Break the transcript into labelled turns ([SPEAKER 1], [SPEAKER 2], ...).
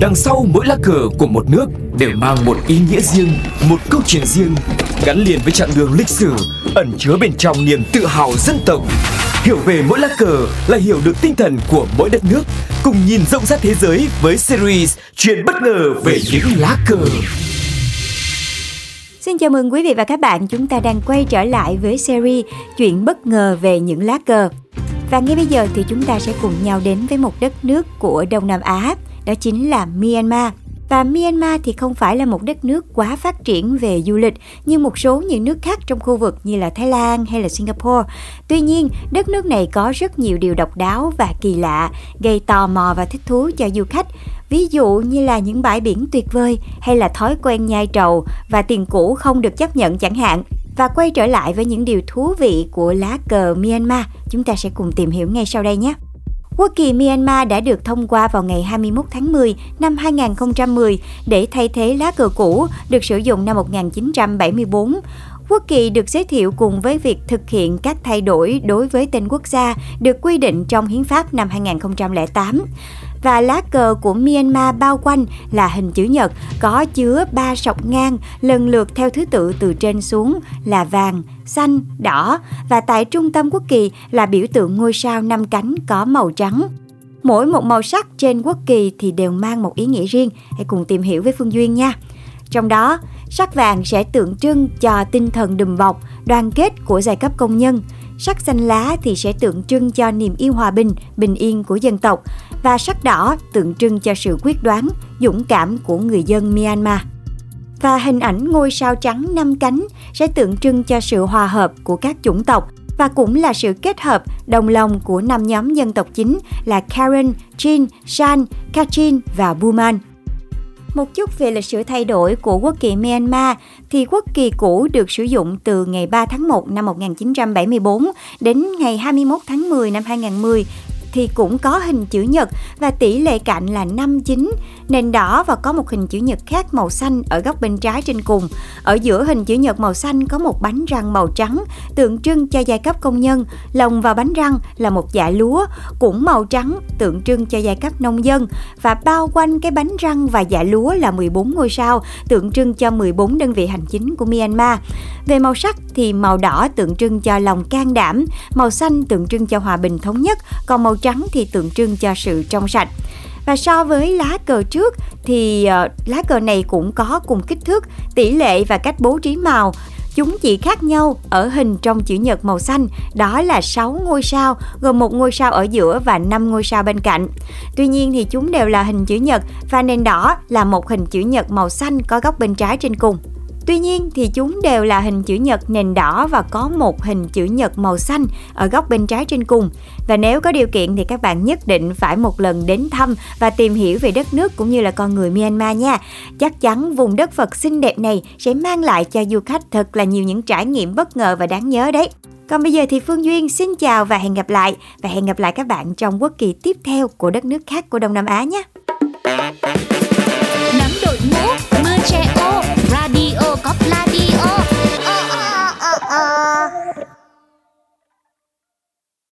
[SPEAKER 1] Đằng sau mỗi lá cờ của một nước đều mang một ý nghĩa riêng, một câu chuyện riêng, gắn liền với chặng đường lịch sử, ẩn chứa bên trong niềm tự hào dân tộc. Hiểu về mỗi lá cờ là hiểu được tinh thần của mỗi đất nước, cùng nhìn rộng rãi thế giới với series Chuyện bất ngờ về những lá cờ.
[SPEAKER 2] Xin chào mừng quý vị và các bạn, chúng ta đang quay trở lại với series Chuyện bất ngờ về những lá cờ. Và ngay bây giờ thì chúng ta sẽ cùng nhau đến với một đất nước của Đông Nam Á, đó chính là Myanmar. Và Myanmar thì không phải là một đất nước quá phát triển về du lịch như một số những nước khác trong khu vực như là Thái Lan hay là Singapore. Tuy nhiên, đất nước này có rất nhiều điều độc đáo và kỳ lạ, gây tò mò và thích thú cho du khách. Ví dụ như là những bãi biển tuyệt vời hay là thói quen nhai trầu và tiền cũ không được chấp nhận chẳng hạn. Và quay trở lại với những điều thú vị của lá cờ Myanmar, chúng ta sẽ cùng tìm hiểu ngay sau đây nhé. Quốc kỳ Myanmar đã được thông qua vào ngày 21 tháng 10 năm 2010 để thay thế lá cờ cũ được sử dụng năm 1974. Quốc kỳ được giới thiệu cùng với việc thực hiện các thay đổi đối với tên quốc gia được quy định trong hiến pháp năm 2008 và lá cờ của Myanmar bao quanh là hình chữ nhật có chứa ba sọc ngang lần lượt theo thứ tự từ trên xuống là vàng, xanh, đỏ và tại trung tâm quốc kỳ là biểu tượng ngôi sao năm cánh có màu trắng. Mỗi một màu sắc trên quốc kỳ thì đều mang một ý nghĩa riêng. Hãy cùng tìm hiểu với Phương Duyên nha. Trong đó, sắc vàng sẽ tượng trưng cho tinh thần đùm bọc, đoàn kết của giai cấp công nhân. Sắc xanh lá thì sẽ tượng trưng cho niềm yêu hòa bình, bình yên của dân tộc và sắc đỏ tượng trưng cho sự quyết đoán, dũng cảm của người dân Myanmar. Và hình ảnh ngôi sao trắng năm cánh sẽ tượng trưng cho sự hòa hợp của các chủng tộc và cũng là sự kết hợp đồng lòng của năm nhóm dân tộc chính là Karen, Chin, Shan, Kachin và Buman. Một chút về lịch sử thay đổi của quốc kỳ Myanmar, thì quốc kỳ cũ được sử dụng từ ngày 3 tháng 1 năm 1974 đến ngày 21 tháng 10 năm 2010 thì cũng có hình chữ nhật và tỷ lệ cạnh là 59, nền đỏ và có một hình chữ nhật khác màu xanh ở góc bên trái trên cùng. Ở giữa hình chữ nhật màu xanh có một bánh răng màu trắng, tượng trưng cho giai cấp công nhân. Lồng vào bánh răng là một dạ lúa, cũng màu trắng, tượng trưng cho giai cấp nông dân. Và bao quanh cái bánh răng và dạ lúa là 14 ngôi sao, tượng trưng cho 14 đơn vị hành chính của Myanmar. Về màu sắc thì màu đỏ tượng trưng cho lòng can đảm, màu xanh tượng trưng cho hòa bình thống nhất, còn màu trắng thì tượng trưng cho sự trong sạch. Và so với lá cờ trước thì uh, lá cờ này cũng có cùng kích thước, tỷ lệ và cách bố trí màu. Chúng chỉ khác nhau ở hình trong chữ nhật màu xanh, đó là 6 ngôi sao, gồm một ngôi sao ở giữa và 5 ngôi sao bên cạnh. Tuy nhiên thì chúng đều là hình chữ nhật và nền đỏ là một hình chữ nhật màu xanh có góc bên trái trên cùng. Tuy nhiên thì chúng đều là hình chữ nhật nền đỏ và có một hình chữ nhật màu xanh ở góc bên trái trên cùng. Và nếu có điều kiện thì các bạn nhất định phải một lần đến thăm và tìm hiểu về đất nước cũng như là con người Myanmar nha. Chắc chắn vùng đất Phật xinh đẹp này sẽ mang lại cho du khách thật là nhiều những trải nghiệm bất ngờ và đáng nhớ đấy. Còn bây giờ thì Phương Duyên xin chào và hẹn gặp lại và hẹn gặp lại các bạn trong quốc kỳ tiếp theo của đất nước khác của Đông Nam Á nhé.